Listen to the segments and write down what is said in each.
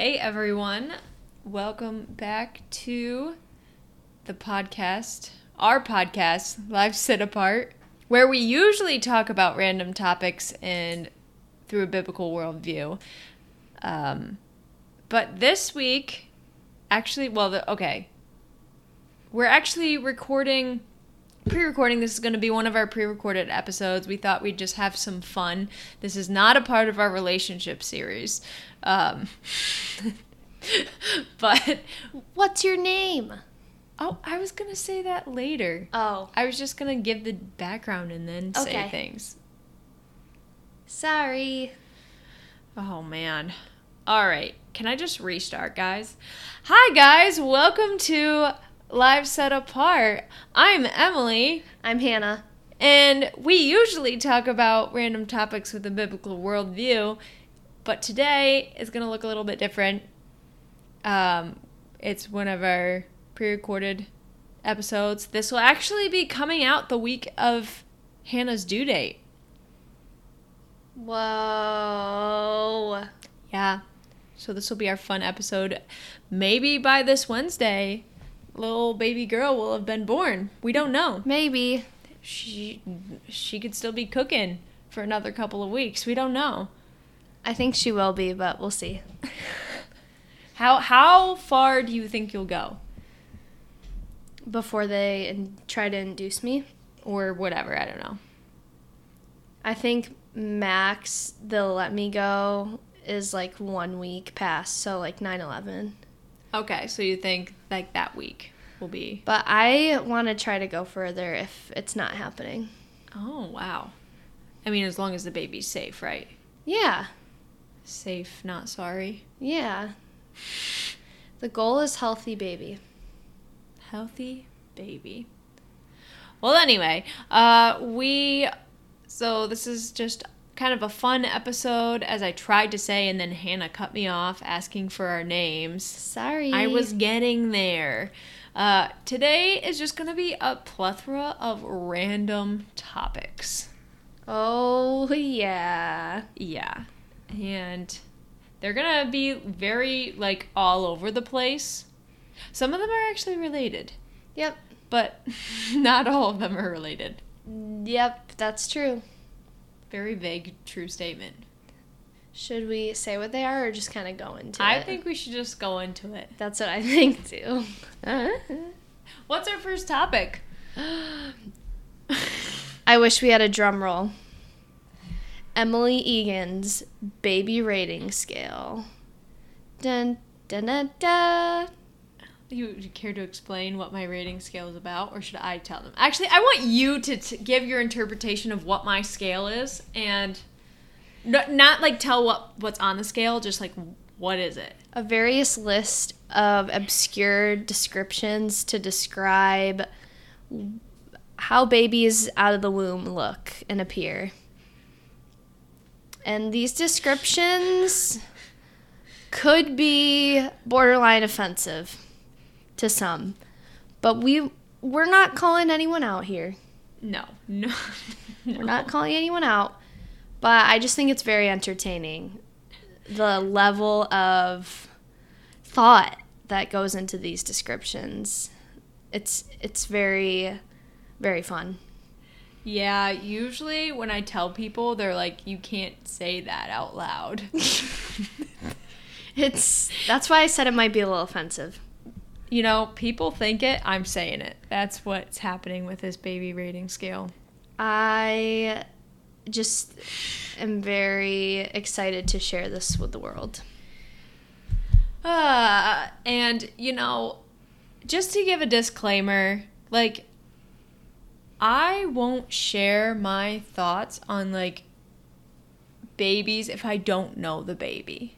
Hey everyone, welcome back to the podcast, our podcast, Live Set Apart, where we usually talk about random topics and through a biblical worldview. Um, but this week, actually, well, the, okay, we're actually recording pre-recording this is going to be one of our pre-recorded episodes. We thought we'd just have some fun. This is not a part of our relationship series um, but What's your name? oh i was going to say that later. Oh, i was just going to give the background and then say things. Sorry. oh man. All right. Can i just restart guys? Hi guys. Welcome to live set apart i'm emily I'm Hannah. And we usually talk about random topics with a biblical worldview, but today is going to look a little bit different. Um, it's one of our pre recorded episodes. This will actually be coming out the week of Hannah's due date. Whoa. Yeah. So this will be our fun episode. Maybe by this Wednesday, little baby girl will have been born. We don't know. Maybe. She she could still be cooking for another couple of weeks. We don't know. I think she will be, but we'll see. How how far do you think you'll go? Before they in- try to induce me, Or whatever, I don't know. I think max they'll let me go is like one week past, so like 9 11. Okay, so you think like that week will be But I want to try to go further if it's not happening. Oh, wow. I mean as long as the baby's safe, right? Yeah. Safe, not sorry. Yeah. The goal is healthy baby. Healthy baby. Well, anyway, uh we so this is just kind of a fun episode as I tried to say and then Hannah cut me off asking for our names. Sorry. I was getting there. Uh, today is just going to be a plethora of random topics. Oh, yeah. Yeah. And they're going to be very, like, all over the place. Some of them are actually related, Yep. but not all of them are related. Yep, that's true. Very vague, true statement. Should we say what they are or just kind of go into I it? I think we should just go into it. that's what I think too. What's our first topic? I wish we had a drum roll. Emily Egan's baby rating scale. Dun dun dun dun. You, care to explain what my rating scale is about, or should I tell them? Actually, I want you to t- give your interpretation of what my scale is, and no, not like tell what what's on the scale, just like what is it? A various list of obscure descriptions to describe how babies out of the womb look and appear. And these descriptions could be borderline offensive to some. But we we're not calling anyone out here. No, no, We're not calling anyone out. But I just think it's very entertaining. The level of thought that goes into these descriptions. It's it's very very fun. Yeah, usually when I tell people, they're like, "You can't say that out loud." It's that's why I said it might be a little offensive. You know, people think it. I'm saying it. That's what's happening with this baby rating scale. I just am very excited to share this with the world. Uh, and you know, just to give a disclaimer, like I won't share my thoughts on like babies if I don't know the baby.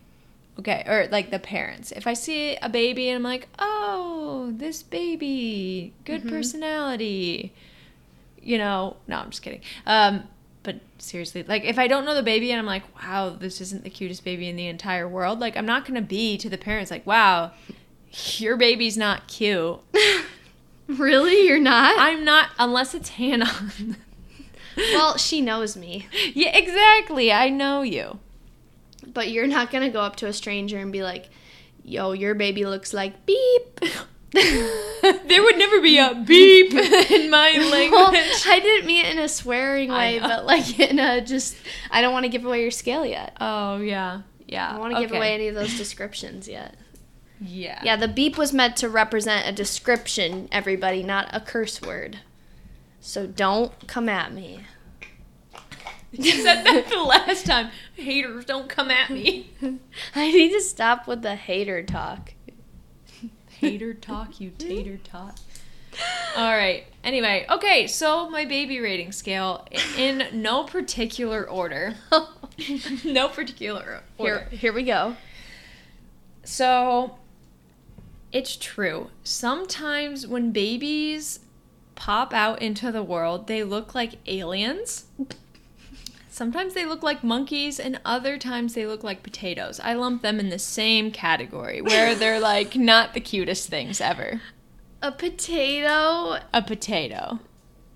Okay, or like the parents. If I see a baby and I'm like, "Oh, this baby, good personality." You know, no, I'm just kidding. Um but seriously, like if I don't know the baby and I'm like, wow, this isn't the cutest baby in the entire world, like I'm not gonna be to the parents like, wow, your baby's not cute. Really? You're not? I'm not unless it's Hannah. well, she knows me. yeah, exactly. I know you. But you're not going to go up to a stranger and be like, yo, your baby looks like beep. there would never be a beep in my Well, language. I didn't mean it in a swearing way, but like in a just, I don't want to give away your scale yet. Oh yeah, yeah. I don't want to give away any of those descriptions yet. Yeah. Yeah, the beep was meant to represent a description, everybody, not a curse word. So don't come at me. You said that the last time. Haters don't come at me. I need to stop with the hater talk. Hater talk, you tater tot. All right. Anyway, okay. So my baby rating scale in no particular order. no particular order. Here, here we go. So it's true. Sometimes when babies pop out into the world, they look like aliens. Sometimes they look like monkeys, and other times they look like potatoes. I lump them in the same category where they're like not the cutest things ever. A potato. A potato.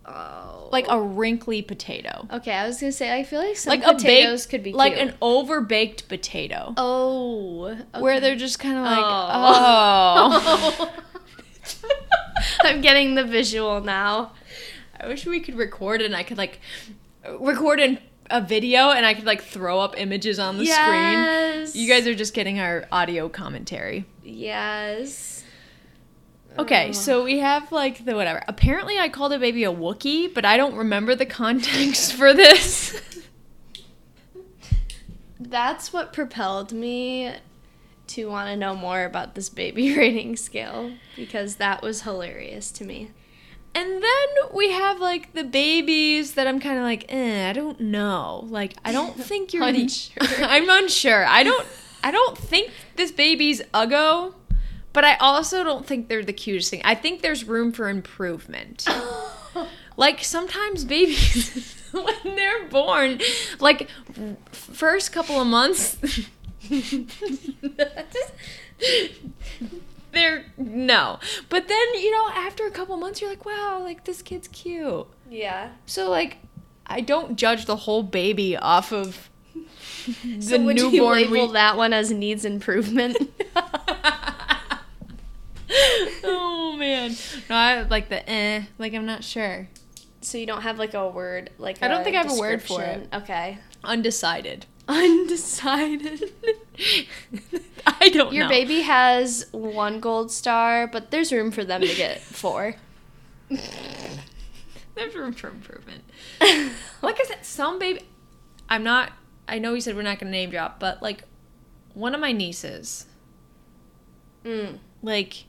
Oh. Like a wrinkly potato. Okay, I was gonna say I feel like some Like potatoes baked, could be like an overbaked potato. oh. okay. Where they're just kind of like, Oh. oh. I'm getting the visual now. I wish we could record and I could like record in a video and I could like throw up images on the screen. You guys are just getting our audio commentary. Yes. Okay, Oh. so we have like the whatever. Apparently I called a baby a Wookiee, but I don't remember the context for this. That's what propelled me to want to know more about this baby rating scale because that was hilarious to me. And then we have like the babies that I'm kind of like, eh, I don't know. Like, I don't think you're Unsure. I'm unsure. I don't. I don't think this baby's uggo, but I also don't think they're the cutest thing. I think there's room for improvement. Like sometimes babies when they're born, like first couple of months, they're no. But then you know after a couple months, you're like, wow, like this kid's cute. yeah. So like, I don't judge the whole baby off of the So would you newborn. label we- that one as needs improvement? oh man, no, I like the eh. Like I'm not sure. so you don't have like a word like I don't think I have a word for it. Okay. Undecided. Undecided. I don't Your know. baby has one gold star, but there's room for them to get four. There's room for improvement. Like I said, some baby. I'm not. I know you said we're not gonna name drop, but like, one of my nieces, Mm. like,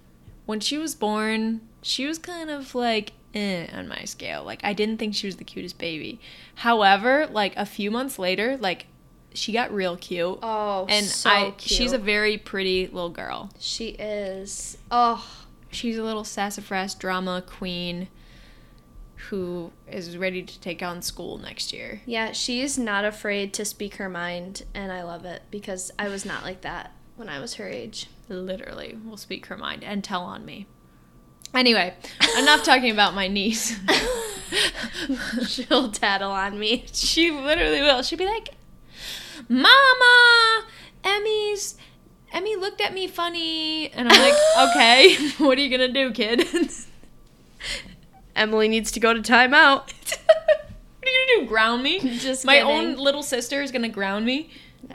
when she was born, she was kind of like eh on my scale. Like, I didn't think she was the cutest baby. However, like a few months later, like, she got real cute. Oh, and so I, cute. she's a very pretty little girl. She is. Oh, She's a little sassafras drama queen who is ready to take on school next year. yeah, she's not afraid to speak her mind, and I love it because I was not like that when I was her age. Literally will speak her mind and tell on me. Anyway, enough talking about my niece. She'll tattle on me. she literally will. She'll be like, Mama, Emmy's Emmy looked at me funny. And I'm like, okay, what are you gonna do, kid? Emily needs to go to timeout. what are you gonna do? Ground me? Just My kidding. own little sister is gonna ground me.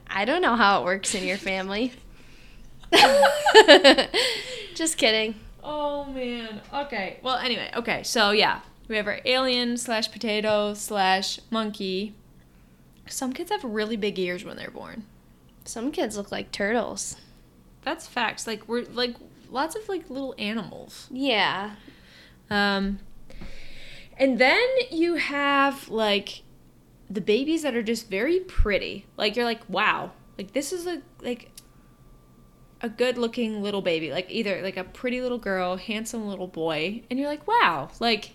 I don't know how it works in your family. Just kidding. Oh man. Okay. Well, anyway. Okay. So yeah, we have our alien slash potato slash monkey. Some kids have really big ears when they're born. Some kids look like turtles. That's facts. Like we're like lots of like little animals. Yeah. Um, and then you have like the babies that are just very pretty. Like you're like, wow, like this is a like a good looking little baby. Like either like a pretty little girl, handsome little boy, and you're like, wow, like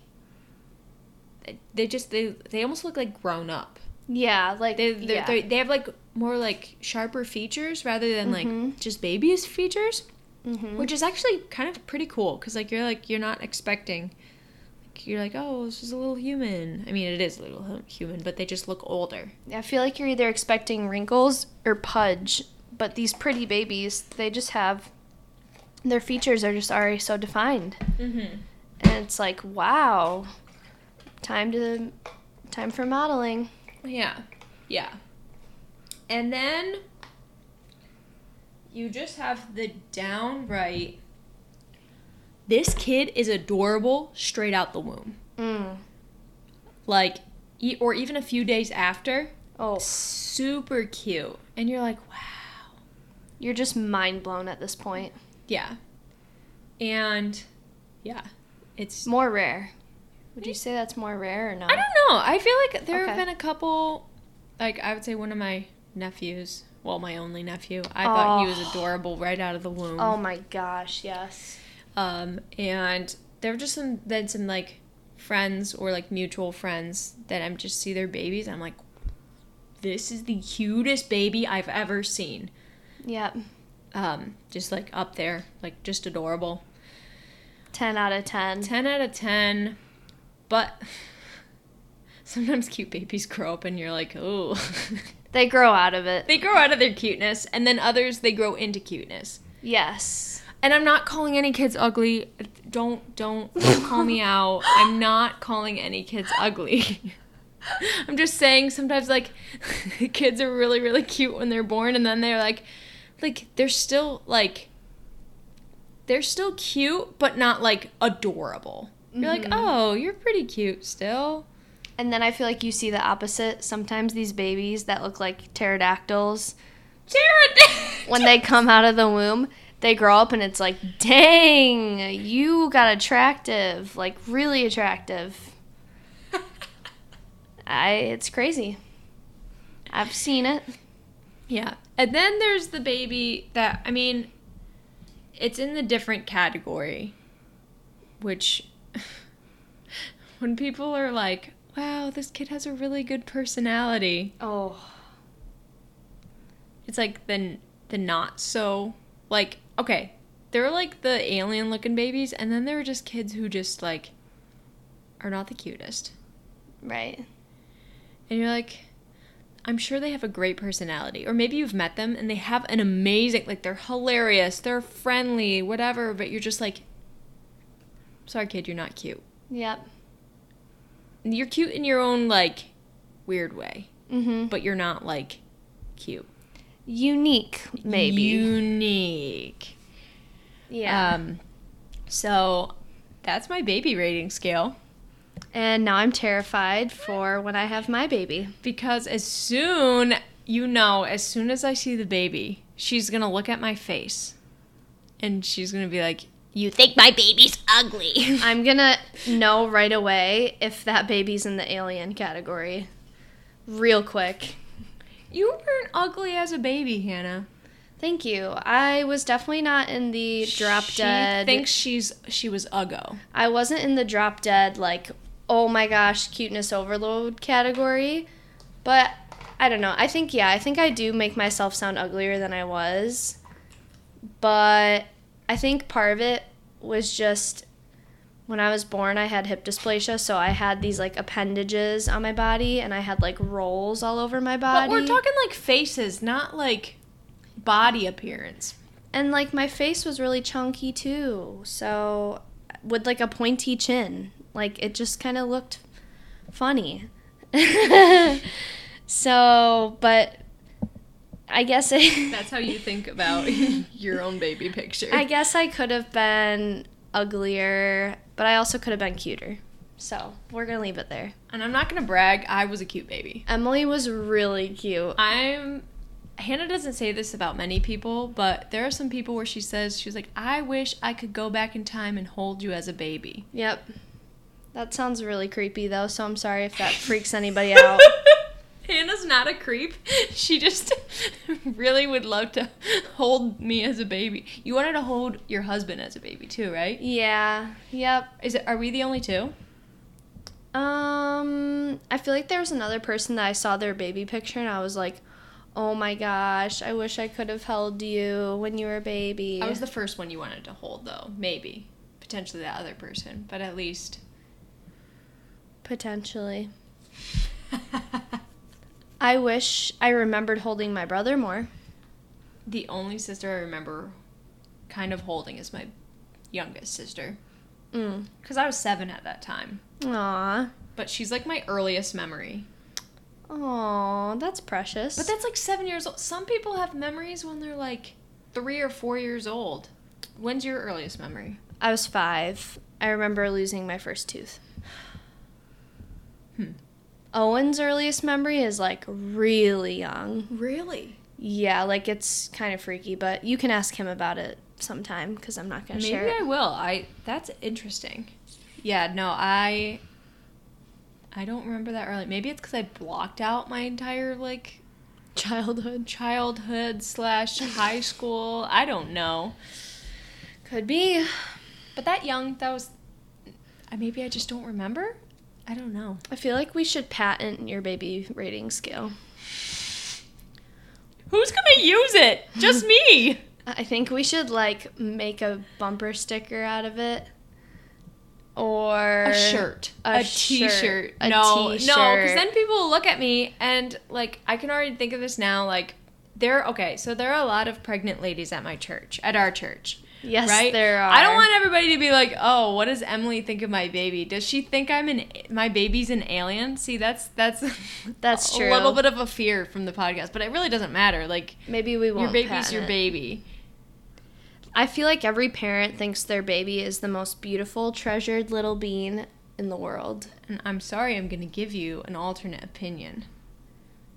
they just they they almost look like grown up. Yeah, like They they're, yeah. they they have like more like sharper features rather than Mhm. like just babies features Mhm. which is actually kind of pretty cool because like you're like you're not expecting like, you're like oh this is a little human i mean it is a little human but they just look older I feel like you're either expecting wrinkles or pudge, but these pretty babies, they just have their features are just already so defined. Mm-hmm. And it's like, wow, time to time for modeling. Yeah. Yeah. And then you just have the downright this kid is adorable straight out the womb. Mm. Like e- or even a few days after, Oh, super cute. And you're like, "Wow." you're just mind blown at this point. Yeah. And yeah, it's More rare. Would you say that's more rare or no? I don't know. I feel like there have been a couple, like I would say one of my nephews, well, my only nephew. I thought he was Oh. adorable right out of the womb. Oh my gosh, yes. Um, and there were just some then some like friends or like mutual friends that I'm just see their babies. I'm like, this is the cutest baby I've ever seen. Yep. Um, just like up there, like just adorable. 10 out of 10. 10 out of 10 but sometimes cute babies grow up and you're like oh They grow out of it. they grow out of their cuteness and then others they grow into cuteness. Yes. and i'm not calling any kids ugly. Don't don't don't call me out. I'm not calling any kids ugly. I'm just saying sometimes like kids are really really cute when they're born and then they're like like they're still like they're still cute but not like adorable you're like Mhm. oh you're pretty cute still And then I feel like you see the opposite. Sometimes these babies that look like pterodactyls, Jared when they come out of the womb, they grow up and it's like, dang, you got attractive. Like, really attractive. I, it's crazy. I've seen it. Yeah. And then there's the baby that, I mean, it's in the different category, which when people are like, wow, this kid has a really good personality, Oh. it's like the, the not so, like, okay, they're like the alien looking babies, and then there are just kids who just, like, are not the cutest. Right. And you're like, I'm sure they have a great personality. Or maybe you've met them and they have an amazing, like, they're hilarious, they're friendly, whatever, but you're just like, sorry, kid, you're not cute. Yep. You're cute in your own, like, weird way, Mm-hmm. but you're not, like, cute. Unique, maybe. Unique. yeah. Um, so that's my baby rating scale. and now I'm terrified for when I have my baby. Because as soon, you know, as soon as I see the baby, she's gonna look at my face and she's gonna be like, You think my baby's ugly? I'm gonna know right away if that baby's in the alien category. Real quick. you weren't ugly as a baby, Hannah. Thank you. I was definitely not in the drop she dead. thinks she's she was uggo. I wasn't in the drop dead, like, oh my gosh, cuteness overload category. But I don't know. I think, yeah, I think I do make myself sound uglier than I was. But I think part of it was just when I was born, I had hip dysplasia. So I had these, like, appendages on my body and I had, like, rolls all over my body. But we're talking like faces, not like body appearance. And like my face was really chunky too. So with like a pointy chin. Like it just kind of looked funny. so, but I guess it, That's how you think about your own baby picture. I guess I could have been uglier, but I also could have been cuter. So, we're going to leave it there. and I'm not gonna brag, I was a cute baby. Emily was really cute. I'm Hannah doesn't say this about many people, but there are some people where she says she's like, "I wish I could go back in time and hold you as a baby." Yep. That sounds really creepy though, so I'm sorry if that freaks anybody out. Not a creep. She just really would love to hold me as a baby. You wanted to hold your husband as a baby too, right? Yeah. Yep. Is it are we the only two? Um, I feel like there was another person that I saw their baby picture and I was like, "Oh my gosh, I wish I could have held you when you were a baby." I was the first one you wanted to hold though. Maybe. Potentially that other person, but at least potentially. I wish I remembered holding my brother more. the only sister I remember kind of holding is my youngest sister Mm. because I was seven at that time. Aw. But she's like my earliest memory. Aw, that's precious. But that's like seven years old. Some people have memories when they're like three or four years old. When's your earliest memory? I was five. I remember losing my first tooth. Hmm. Owen's earliest memory is like really young. Really? Yeah, like it's kind of freaky, but you can ask him about it sometime because I'm not gonna Maybe share Maybe I will. I that's interesting. Yeah, no, I I don't remember that early. Maybe it's because I blocked out my entire like Childhood childhood slash high school. I don't know. could be. But that young, that was. I maybe I just don't remember. I don't know. I feel like we should patent your baby rating scale. Who's gonna use it? Just me. I think we should like make a bumper sticker out of it. Or A shirt, A a, shirt, t-shirt. a no, no, because then people will look at me and like I can already think of this now. Like there, okay, so there are a lot of pregnant ladies at my church, at our church. Yes, right? there are. I don't want everybody to be like, "Oh, what does Emily think of my baby? Does she think I'm an my baby's an alien?" See, that's that's That's a true. little bit of a fear from the podcast, but it really doesn't matter. Like Maybe we won't. your baby's your baby. I feel like every parent thinks their baby is the most beautiful, treasured little being in the world. And I'm sorry, I'm going to give you an alternate opinion.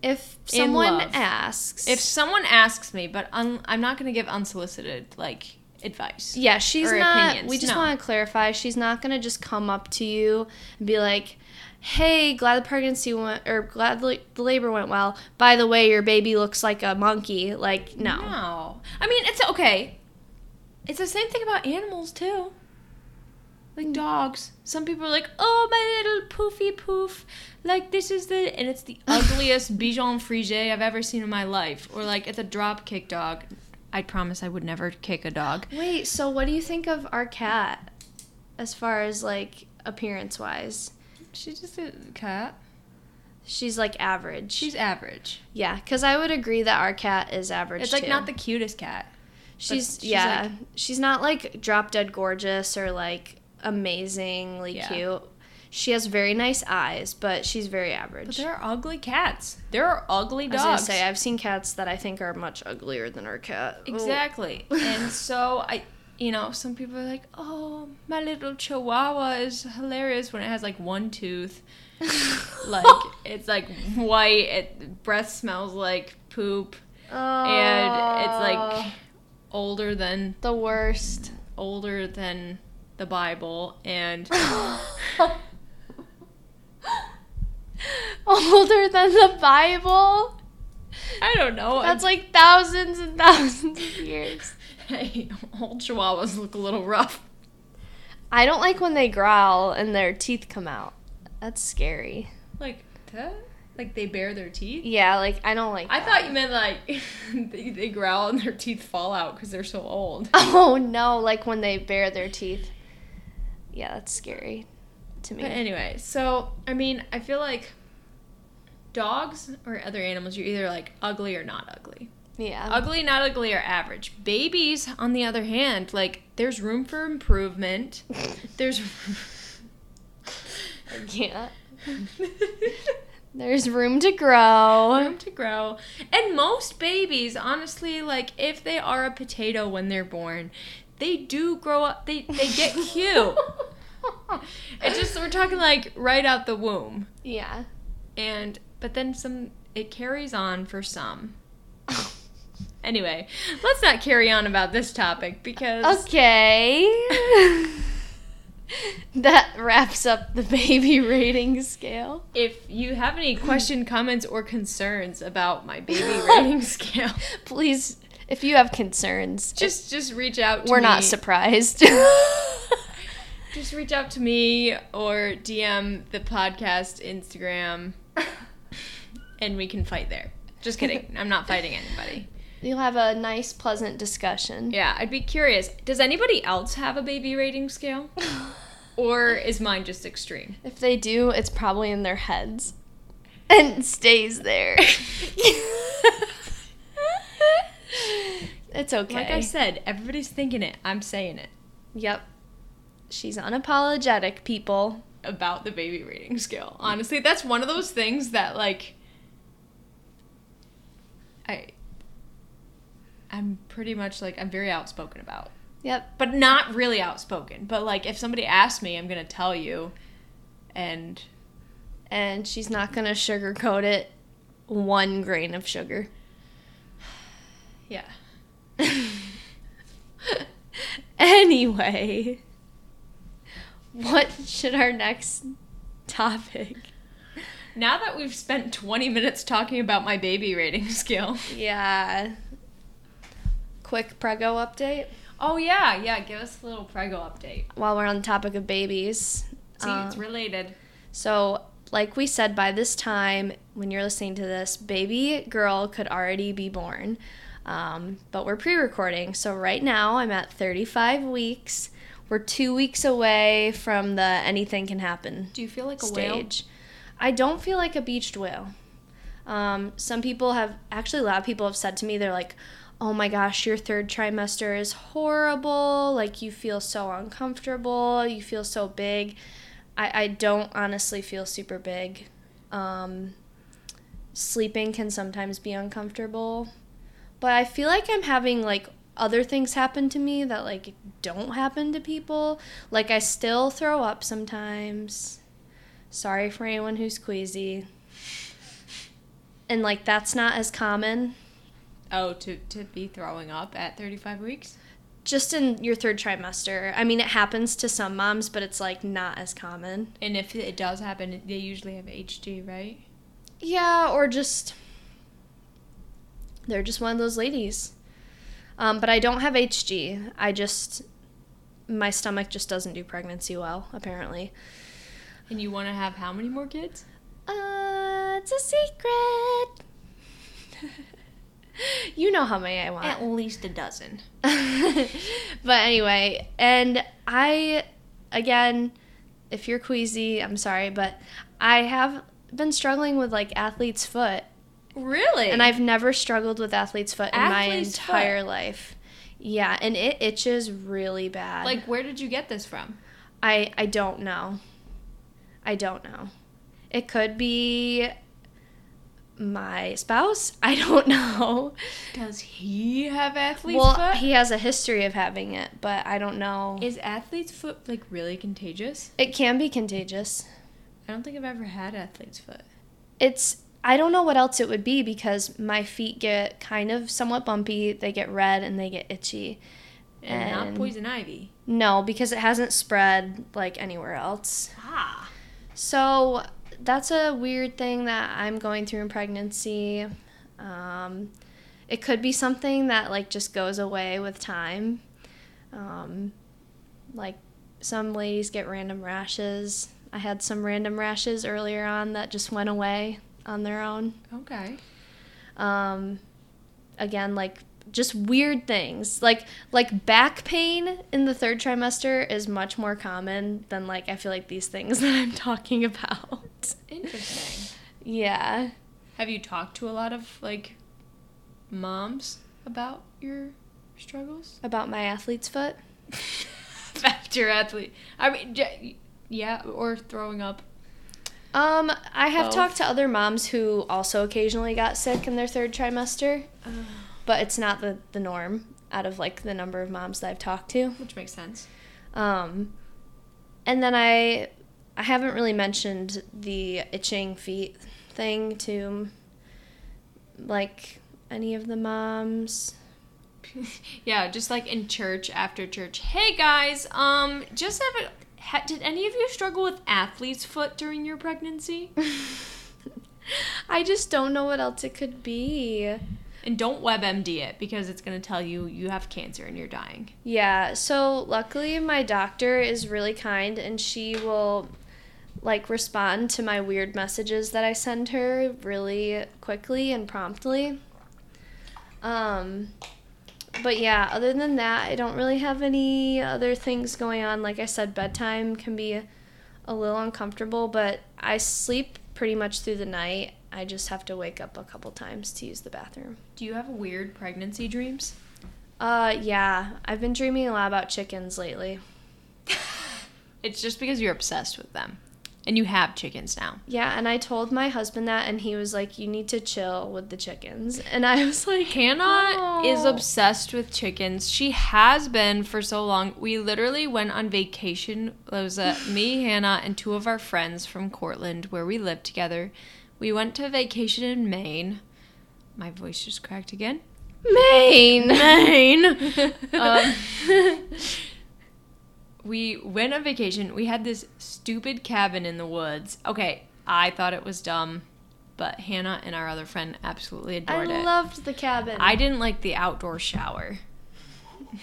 If someone asks, If someone asks me, but un- I'm not going to give unsolicited like advice. yeah, she's not. opinions, We just no. want to clarify. She's not gonna just come up to you and be like, "Hey, glad the pregnancy went, or glad the the labor went well. By the way, your baby looks like a monkey." Like, no. No. I mean, it's okay. It's the same thing about animals too. Like mm. dogs. Some people are like, "Oh, my little poofy poof." Like this is the and it's the ugliest Bichon Frise I've ever seen in my life. Or like it's a drop kick dog. I promise I would never kick a dog. Wait, so what do you think of our cat, as far as like appearance wise? She's just a cat. She's like average. She's average. yeah, because I would agree that our cat is average. It's like too. not the cutest cat. She's, she's, yeah. like- she's not like drop dead gorgeous or like amazingly Yeah. cute. She has very nice eyes, but she's very But average. there are ugly cats. There are ugly I was dogs. gonna say I've seen cats that I think are much uglier than our cat. Exactly. and so I you know, some people are like, "Oh, my little chihuahua is hilarious when it has like one tooth." like it's like white, it breath smells like poop and it's like uh. older than the worst. older than the Bible and Older than the Bible. I don't know. That's like thousands and thousands of years. hey, old chihuahuas look a little rough. I don't like when they growl and their teeth come out. That's scary. Like that? Like they bare their teeth? Yeah, like I don't like. I that. thought you meant like they, they growl and their teeth fall out because they're so old. Oh no, like when they bare their teeth. Yeah, that's scary to me. But anyway, so I mean, I feel like dogs or other animals, you're either like ugly or not ugly. yeah. Ugly, not ugly, or average. Babies, on the other hand, like there's room for improvement. There's yeah. There's room to grow. room to grow. And most babies, honestly, like if they are a potato when they're born, they do grow up. They they get cute. It's just we're talking like right out the womb. yeah. And but then some it carries on for some. Anyway, let's not carry on about this topic because Okay. that wraps up the baby rating scale. if you have any question, comments, or concerns about my baby rating scale, Please, if you have concerns, just just reach out to we're me. not surprised. Just reach out to me or DM the podcast Instagram and we can fight there. Just kidding. I'm not fighting anybody. You'll have a nice, pleasant discussion. Yeah, I'd be curious. Does anybody else have a baby rating scale? Or is mine just extreme? If they do, it's probably in their heads and stays there. It's okay. Like I said, everybody's thinking it. I'm saying it Yep. She's unapologetic, people. about the baby rating scale. Honestly, that's one of those things that like I I'm pretty much like I'm very outspoken about. Yep. But not really outspoken. But like if somebody asks me, I'm going to tell you and And she's not going to sugarcoat it one grain of sugar. yeah. anyway, what should our next topic? Now that we've spent 20 minutes talking about my baby rating scale. Yeah. Quick prego update Oh yeah, yeah, give us a little prego update. while we're on the topic of babies. See, it's Um, related. So, like we said, by this time, when you're listening to this, baby girl could already be born. Um, but we're pre recording. So, right now, I'm at 35 weeks. We're two weeks away from the anything can happen Do you feel like a whale? stage. I don't feel like a beached whale. Um, some people have, actually, a lot of people have said to me, they're like, oh my gosh, your third trimester is horrible. Like, you feel so uncomfortable. You feel so big. I, I don't honestly feel super big. Um, sleeping can sometimes be uncomfortable. But I feel like I'm having, like, other things happen to me that, like, don't happen to people. Like, I still throw up sometimes. Sorry for anyone who's queasy. And like that's not as common Oh, to to be throwing up at 35 weeks? just in your third trimester. I mean, it happens to some moms, but it's like not as common. And if it does happen, they usually have HG, right? Yeah, or just they're just one of those ladies. Um, but I don't have HG. I just my stomach just doesn't do pregnancy well, apparently. And you want to have how many more kids? Uh, it's a secret. you know how many I want. At least a dozen. but anyway, and I, again, if you're queasy, I'm sorry, but I have been struggling with like athlete's foot. Really? And I've never struggled with athlete's foot in my entire foot? life. Yeah, and it itches really bad. like where did you get this from? I I don't know. I don't know. It could be my spouse. I don't know. Does he have athlete's well, foot? he has a history of having it, but I don't know. Is athlete's foot like really contagious? It can be contagious. I don't think I've ever had athlete's foot. It's I don't know what else it would be because my feet get kind of somewhat bumpy, they get red and they get itchy. And, not poison ivy. No, because it hasn't spread like anywhere else. Ah. So that's a weird thing that I'm going through in pregnancy. Um, it could be something that like just goes away with time. Um, like some ladies get random rashes. I had some random rashes earlier on that just went away on their own. Okay. Um, again, like just weird things like like back pain in the third trimester is much more common than like I feel like these things that I'm talking about. Interesting. Yeah. Have you talked to a lot of like moms about your struggles? About my athlete's foot. After athlete, I mean, yeah, or throwing up. Um, I have Both. talked to other moms who also occasionally got sick in their third trimester, but it's not the, the norm out of like the number of moms that I've talked to. Which makes sense. Um, and then I I haven't really mentioned the itching feet thing to like any of the moms. yeah, just like in church after church. Hey guys, um, just have a. Ha, did any of you struggle with athlete's foot during your pregnancy? I just don't know what else it could be. And don't WebMD it because it's gonna tell you you have cancer and you're dying. Yeah, so luckily my doctor is really kind and she will like respond to my weird messages that I send her really quickly and promptly. Um but yeah, other than that, I don't really have any other things going on. Like I said, bedtime can be a little uncomfortable, but I sleep pretty much through the night. I just have to wake up a couple times to use the bathroom. Do you have weird pregnancy dreams? Uh, yeah. I've been dreaming a lot about chickens lately. It's just because you're obsessed with them. And you have chickens now. Yeah, and I told my husband that, and he was like, "You need to chill with the chickens." And I was like, Hannah is "Oh." obsessed with chickens. She has been for so long. We literally went on vacation. It was uh, me, Hannah, and two of our friends from Cortland, where we lived together. We went to vacation in Maine. My voice just cracked again. Maine. Maine. um, we went on vacation. We had this stupid cabin in the woods. Okay, I thought it was dumb, but Hannah and our other friend absolutely I adored it. I loved the cabin. I didn't like the outdoor shower.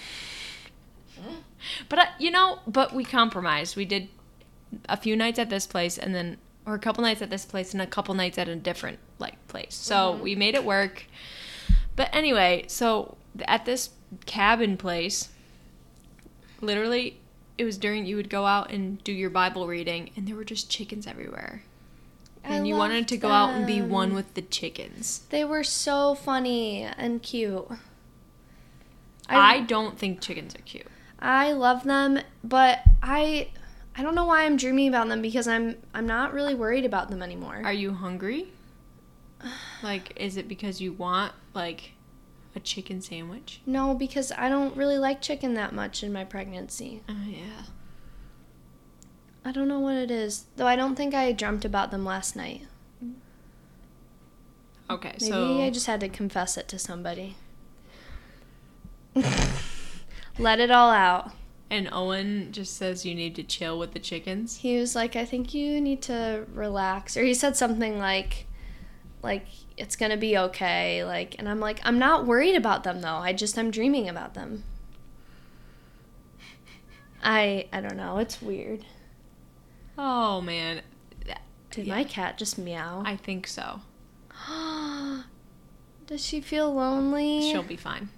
but I, you know, but we compromised. We did a few nights at this place and then or a couple nights at this place and a couple nights at a different like place. So mm-hmm. we made it work. But anyway, so at this cabin place, literally it was during you would go out and do your Bible reading and there were just chickens everywhere. I And you wanted to go out and be one with the chickens. They were so funny and cute. I don't think chickens are cute. I love them, but I I don't know why I'm dreaming about them because I'm I'm not really worried about them anymore. Are you hungry? Like, is it because you want like a chicken sandwich? no, because I don't really like chicken that much in my pregnancy. Oh yeah. I don't know what it is. Though I don't think I dreamt about them last night. Okay, Maybe so I just had to confess it to somebody. Let it all out. and Owen just says you need to chill with the chickens. He was like, I think you need to relax. Or he said something like, like, it's gonna be okay. Like, and I'm like, I'm not worried about them though. I just, I'm dreaming about them. I, I don't know. It's weird. Oh man, Did Yeah. my cat just meow? I think so. Does she feel lonely? She'll be fine.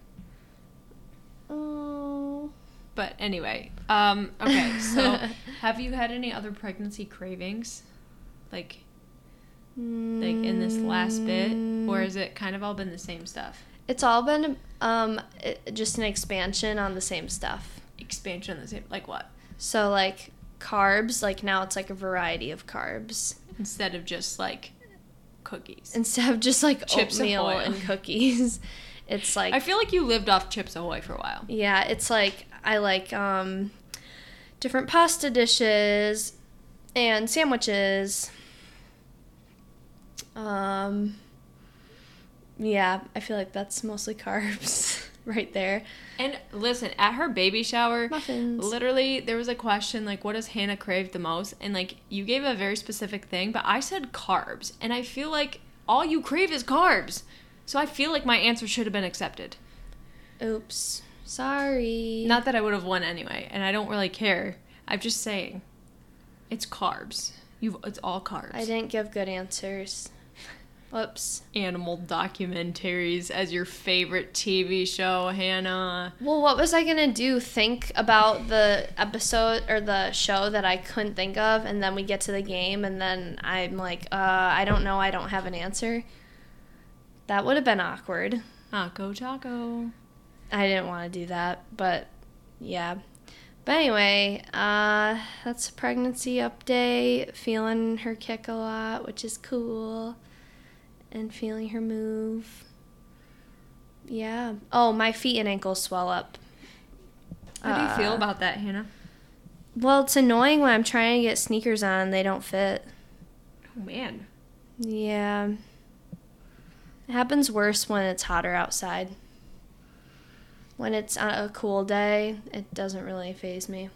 Oh. But anyway, um, okay. So, have you had any other pregnancy cravings, like like in this last bit, or has it kind of all been the same stuff? It's all been um just an expansion on the same stuff. Expansion on the same, like what? So like carbs, like now it's like a variety of carbs Instead of just like cookies. instead of just like Chips oatmeal Ahoy. and cookies. It's like I feel like you lived off Chips Ahoy for a while. yeah, it's like I like um different pasta dishes and sandwiches. Um yeah, I feel like that's mostly carbs right there. And listen, at her baby shower, Muffins. literally there was a question like what does Hannah crave the most? And like you gave a very specific thing, but I said carbs. And I feel like all you crave is carbs. So I feel like my answer should have been accepted. Oops. Sorry. Not that I would have won anyway, and I don't really care. I'm just saying. It's carbs. You've it's all carbs. I didn't give good answers. Whoops. Animal documentaries as your favorite TV show, Hannah. Well, what was I gonna do? Think about the episode or the show that I couldn't think of, and then we get to the game, and then I'm like, uh, I don't know, I don't have an answer. That would have been awkward. Taco Taco. I didn't want to do that, but yeah. But anyway, uh, that's a pregnancy update. Feeling her kick a lot, which is cool, and feeling her move. Yeah. Oh, my feet and ankles swell up. How do you feel Uh, about that, Hannah? Well, it's annoying when I'm trying to get sneakers on and they don't fit. Oh man. Yeah. It happens worse when it's hotter outside. When it's on a cool day, it doesn't really phase me.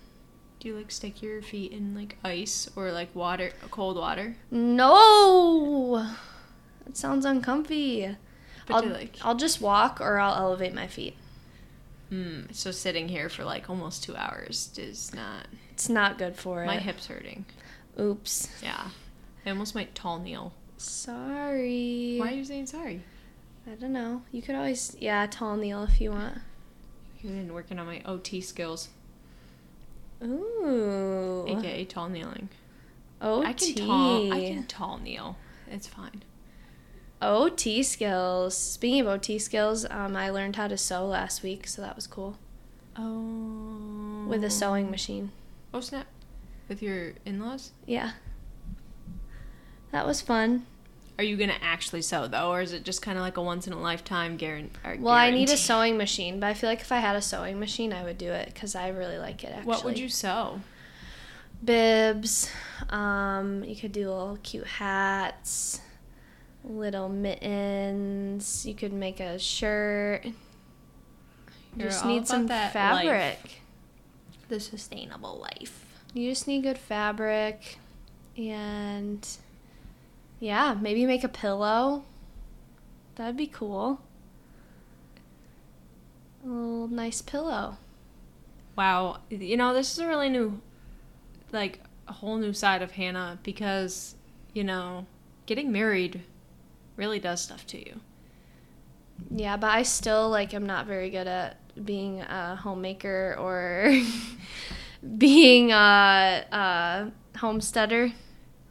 Do you like stick your feet in like ice or like water, cold water? No! It sounds uncomfy. But I'll, like, I'll just walk or I'll elevate my feet. mm, so sitting here for like almost two hours is not. It's not good for My it. My hips hurting. Oops. Yeah, I almost might tall kneel. Sorry. Why are you saying sorry? I don't know. You could always, yeah, tall kneel if you want. You've been working on my OT skills, Ooh. aka tall kneeling. OT. I can tall. I can tall kneel. It's fine. OT skills. Speaking of OT skills, um, I learned how to sew last week, so that was cool. Oh. With a sewing machine. Oh snap! With your in-laws? Yeah. That was fun. Are you gonna actually sew though, or is it just kind of like a once in a lifetime guarantee? Well, I need a sewing machine, but I feel like if I had a sewing machine, I would do it because I really like it. Actually, What would you sew? bibs? Um, you could do little cute hats, little mittens. You could make a shirt. You You're just need some fabric. life. The sustainable life. You just need good fabric, and yeah, maybe make a pillow. That'd be cool. A little nice pillow. Wow, you know this is a really new, like a whole new side of Hannah because, you know, getting married really does stuff to you. Yeah, but I still like I'm not very good at being a homemaker or being a, a homesteader.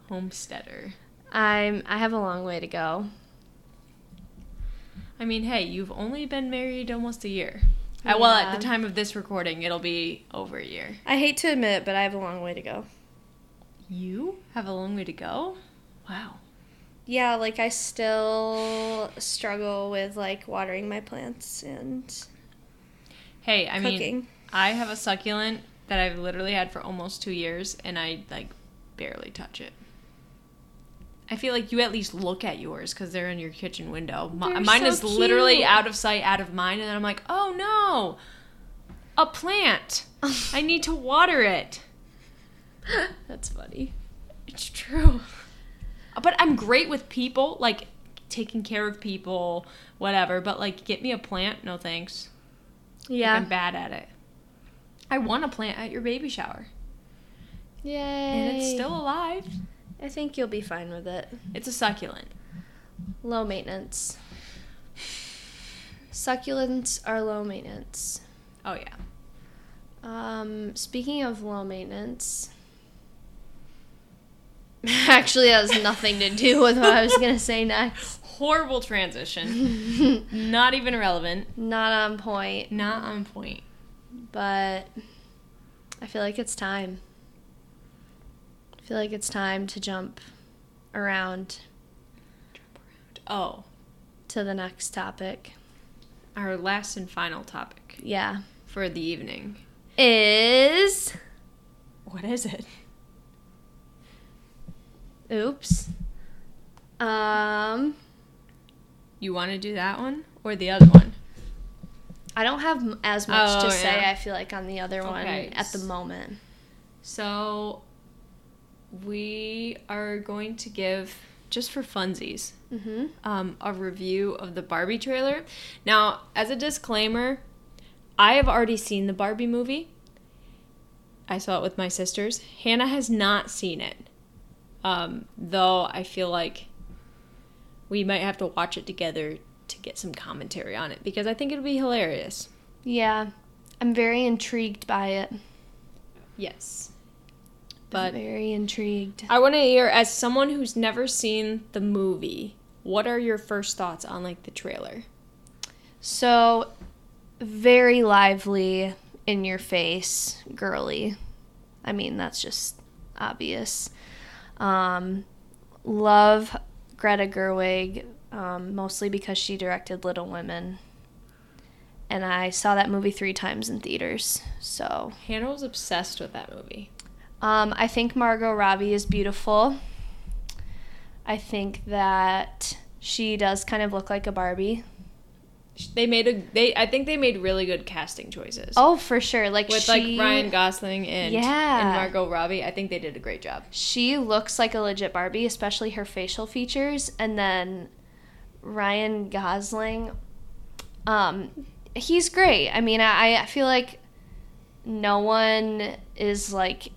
Homesteader. I'm I have a long way to go. I mean, hey, you've only been married almost a year. Uh, well, at the time of this recording, it'll be over a year. I hate to admit it, but I have a long way to go. You have a long way to go. Wow. Yeah, like I still struggle with like watering my plants and Hey, I mean. I have a succulent that I've literally had for almost two years, and I like barely touch it. I feel like you at least look at yours because they're in your kitchen window. They're mine so is literally out of sight, out of mind, and then I'm like, oh no, a plant. I need to water it. That's funny. It's true. But I'm great with people, like taking care of people, whatever. But like, get me a plant, no thanks. Like, Yeah. I'm bad at it. I want a plant at your baby shower, Yay. and it's still alive. I think you'll be fine with it. It's a succulent. Low maintenance. Succulents are low maintenance. Oh yeah. Um, speaking of low maintenance, actually, that has nothing to do with what I was gonna say next. Horrible transition. Not even relevant. Not on point, Not on point. but I feel like it's time. I feel like it's time to jump around Jump around. Oh, to the next topic. our last and final topic Yeah, for the evening. is What is it? Oops. Um, You want to do that one or the other one? I don't have as much Oh, to say. I feel like on the other one Okay. at the moment. So, we are going to give, just for funsies, Mm-hmm. um, a review of the Barbie trailer. Now, as a disclaimer, I have already seen the Barbie movie. I saw it with my sisters. Hannah has not seen it. Um, though I feel like we might have to watch it together to get some commentary on it because I think it'll be hilarious. Yeah, I'm very intrigued by it. Yes. But But very intrigued. I want to hear, as someone who's never seen the movie, what are your first thoughts on like the trailer? So, very lively, in your face, girly. I mean, that's just obvious. Um, love Greta Gerwig, um, mostly because she directed Little Women. And I saw that movie three times in theaters. So, Hannah was obsessed with that movie. Um, I think Margot Robbie is beautiful. I think that she does kind of look like a Barbie. They made a they I think they made really good casting choices. Oh, for sure. Like with she, like Ryan Gosling and Yeah. and Margot Robbie, I think they did a great job. she looks like a legit Barbie, especially her facial features. And then Ryan Gosling, um, he's great. I mean, I, I feel like no one is like,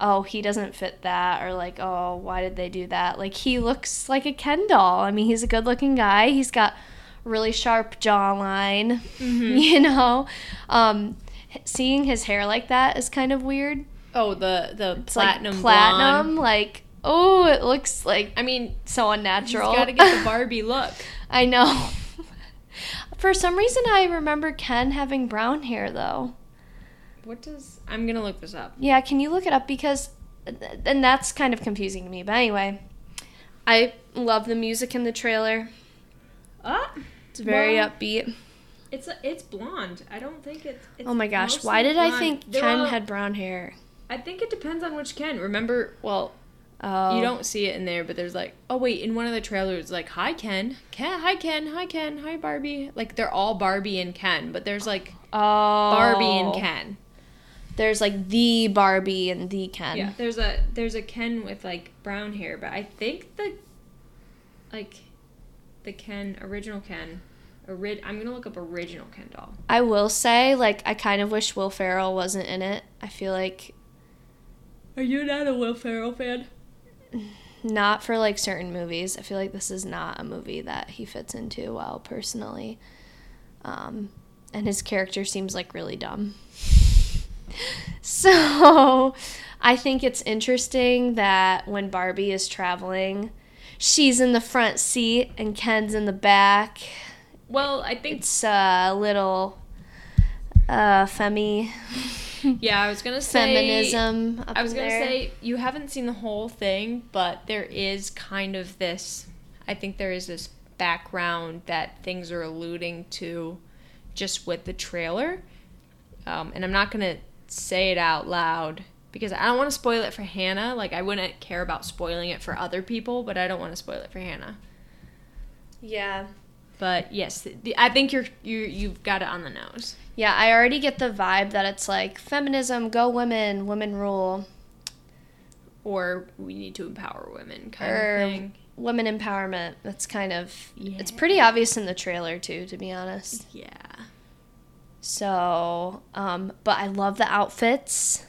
oh, he doesn't fit that, or like, oh, why did they do that? Like, he looks like a Ken doll. I mean, he's a good looking guy. He's got really sharp jawline, you know? Um, seeing his hair like that is kind of weird. Oh, the the It's platinum like blonde. platinum, like Oh, it looks like I mean, so unnatural. got to get the Barbie look. I know. For some reason, I remember Ken having brown hair, though. What does? I'm gonna look this up. Yeah, can you look it up? Because, and that's kind of confusing to me. But anyway, I love the music in the trailer. Ah, It's very Well, upbeat. it's it's blonde. I don't think it's. it's Oh my gosh, why did I think They're Ken all- had brown hair? I think it depends on which Ken. Remember, well, Oh, you don't see it in there, but there's like, oh wait, in one of the trailers, like, hi Ken, Ken, hi Ken, hi Ken, hi Barbie. Like they're all Barbie and Ken, but there's like Oh, Barbie and oh. Ken. There's like the Barbie and the Ken. Yeah, there's a there's a Ken with like brown hair, but I think the like the Ken original Ken, orid- I'm gonna look up original Ken doll. I will say, like, I kind of wish Will Ferrell wasn't in it. I feel like Are you not a Will Ferrell fan? not for like certain movies. I feel like this is not a movie that he fits into well, personally. Um, and his character seems like really dumb. so I think it's interesting that when Barbie is traveling, she's in the front seat and Ken's in the back. Well, I think It's a little uh, femi yeah. I was gonna say feminism. I was gonna there. say you haven't seen the whole thing, but there is kind of this. I think there is this background that things are alluding to, just with the trailer, um, and I'm not gonna say it out loud because I don't want to spoil it for Hannah. Like I wouldn't care about spoiling it for other people, but I don't want to spoil it for Hannah. yeah. But yes, the, I think you're you you've got it on the nose. Yeah, I already get the vibe that it's like feminism, go women, women rule, Or we need to empower women kind or of thing. women empowerment. That's kind of it's pretty obvious in the trailer too, to be honest. Yeah. So, um, but I love the outfits,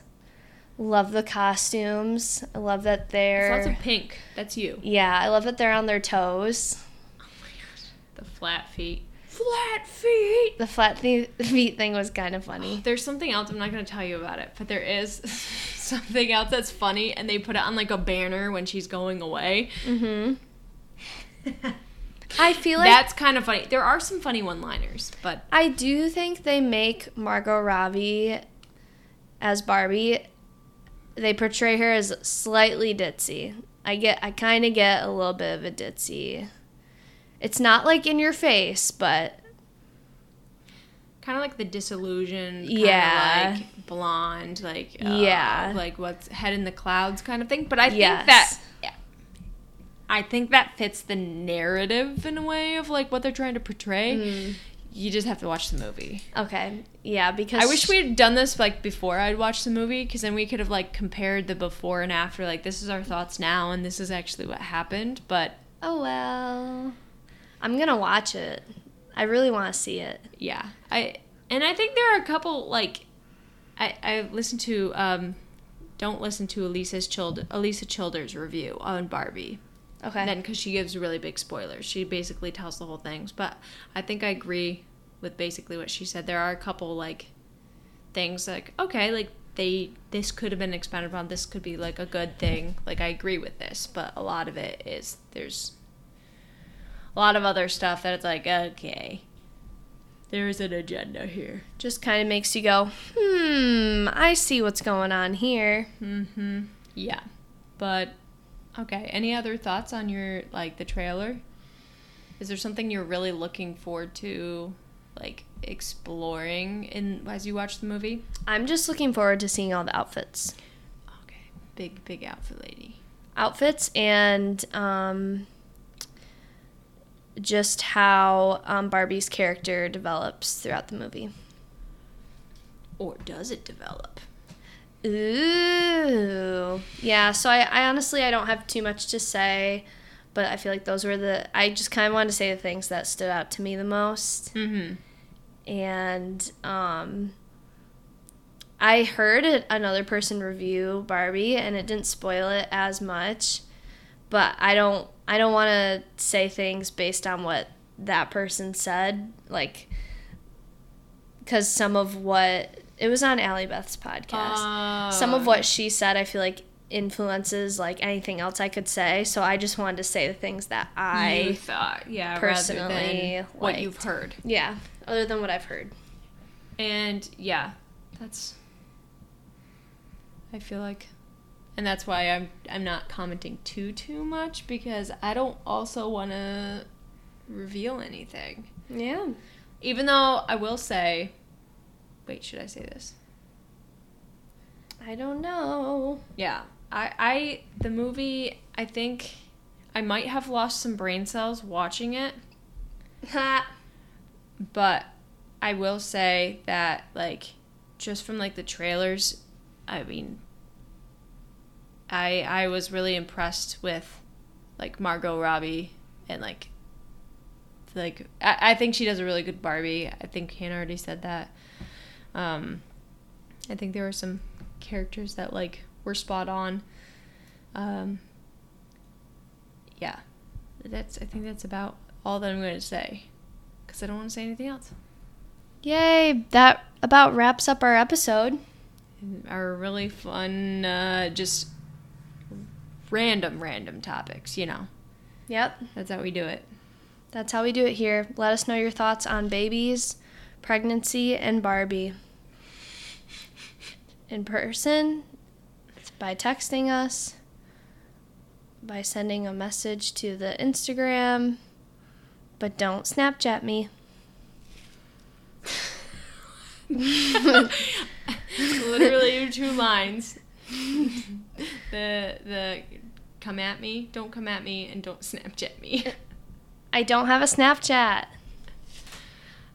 love the costumes. I love that It's they're lots of pink. That's you. yeah, I love that they're on their toes. Oh my gosh. The flat feet. Flat feet. The flat th- feet thing was kind of funny. There's something else. I'm not going to tell you about it, but there is something else that's funny, and they put it on like a banner when she's going away. Mhm. I feel like that's kind of funny. There are some funny one-liners, but I do think they make Margot Robbie as Barbie. They portray her as slightly ditzy. I get, I kind of get a little bit of a ditzy. It's not like in your face, but kind of like the disillusioned, Yeah. like blonde, like uh, Yeah. like what's head in the clouds kind of thing. But I think that yeah, I think that fits the narrative in a way of like what they're trying to portray. Mm. You just have to watch the movie. okay, yeah. Because I wish we had done this like before I'd watched the movie because then we could have like compared the before and after. Like this is our thoughts now, and this is actually what happened. But Oh well, I'm gonna watch it. I really want to see it. yeah, I and I think there are a couple like I I listened to um don't listen to Alisa's Child Alisa Childers review on Barbie. Okay. Then because she gives really big spoilers, she basically tells the whole things. But I think I agree with basically what she said. There are a couple like things like okay, like they this could have been expanded upon. This could be like a good thing. Like I agree with this, but a lot of it is there's a lot of other stuff that it's like okay, there's an agenda here. Just kind of makes you go, hmm. I see what's going on here. Mm-hmm. Yeah, but okay. Any other thoughts on your like the trailer? Is there something you're really looking forward to, like exploring in as you watch the movie? I'm just looking forward to seeing all the outfits. Okay, big big outfit lady. outfits and um, just how um, Barbie's character develops throughout the movie. Or does it develop? Ooh, yeah. So I, I honestly I don't have too much to say, but I feel like those were the I just kind of wanted to say the things that stood out to me the most. Mm-hmm. and um, I heard it, another person review Barbie, and it didn't spoil it as much. But I don't, I don't want to say things based on what that person said, like, because some of what it was on Allie Beth's podcast. Some of what oh. she said, I feel like influences like anything else I could say. So I just wanted to say the things that you I thought, yeah, personally rather than what you've heard. yeah, other than what I've heard. And yeah, that's. I feel like, and that's why I'm I'm not commenting too too much because I don't also want to reveal anything. Yeah. Even though I will say, wait, should I say this? I don't know. Yeah, I I the movie I think I might have lost some brain cells watching it, but I will say that like just from like the trailers, I mean I I was really impressed with like Margot Robbie and like like I, I think she does a really good Barbie. I think Hannah already said that. Um I think there were some characters that like were spot on. Um yeah. That's I think that's about all that I'm going to say cuz I don't want to say anything else. Yay! That about wraps up our episode. Our really fun uh just random random topics, you know. Yep. That's how we do it. That's how we do it here. Let us know your thoughts on babies, pregnancy, and Barbie. In person, by texting us, by sending a message to the Instagram, but don't Snapchat me. Literally two lines. the the come at me, don't come at me, and don't Snapchat me. I don't have a Snapchat.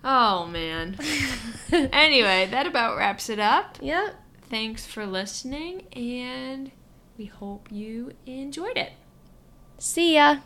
Oh man. anyway, that about wraps it up. Yep. Thanks for listening, and we hope you enjoyed it. See ya.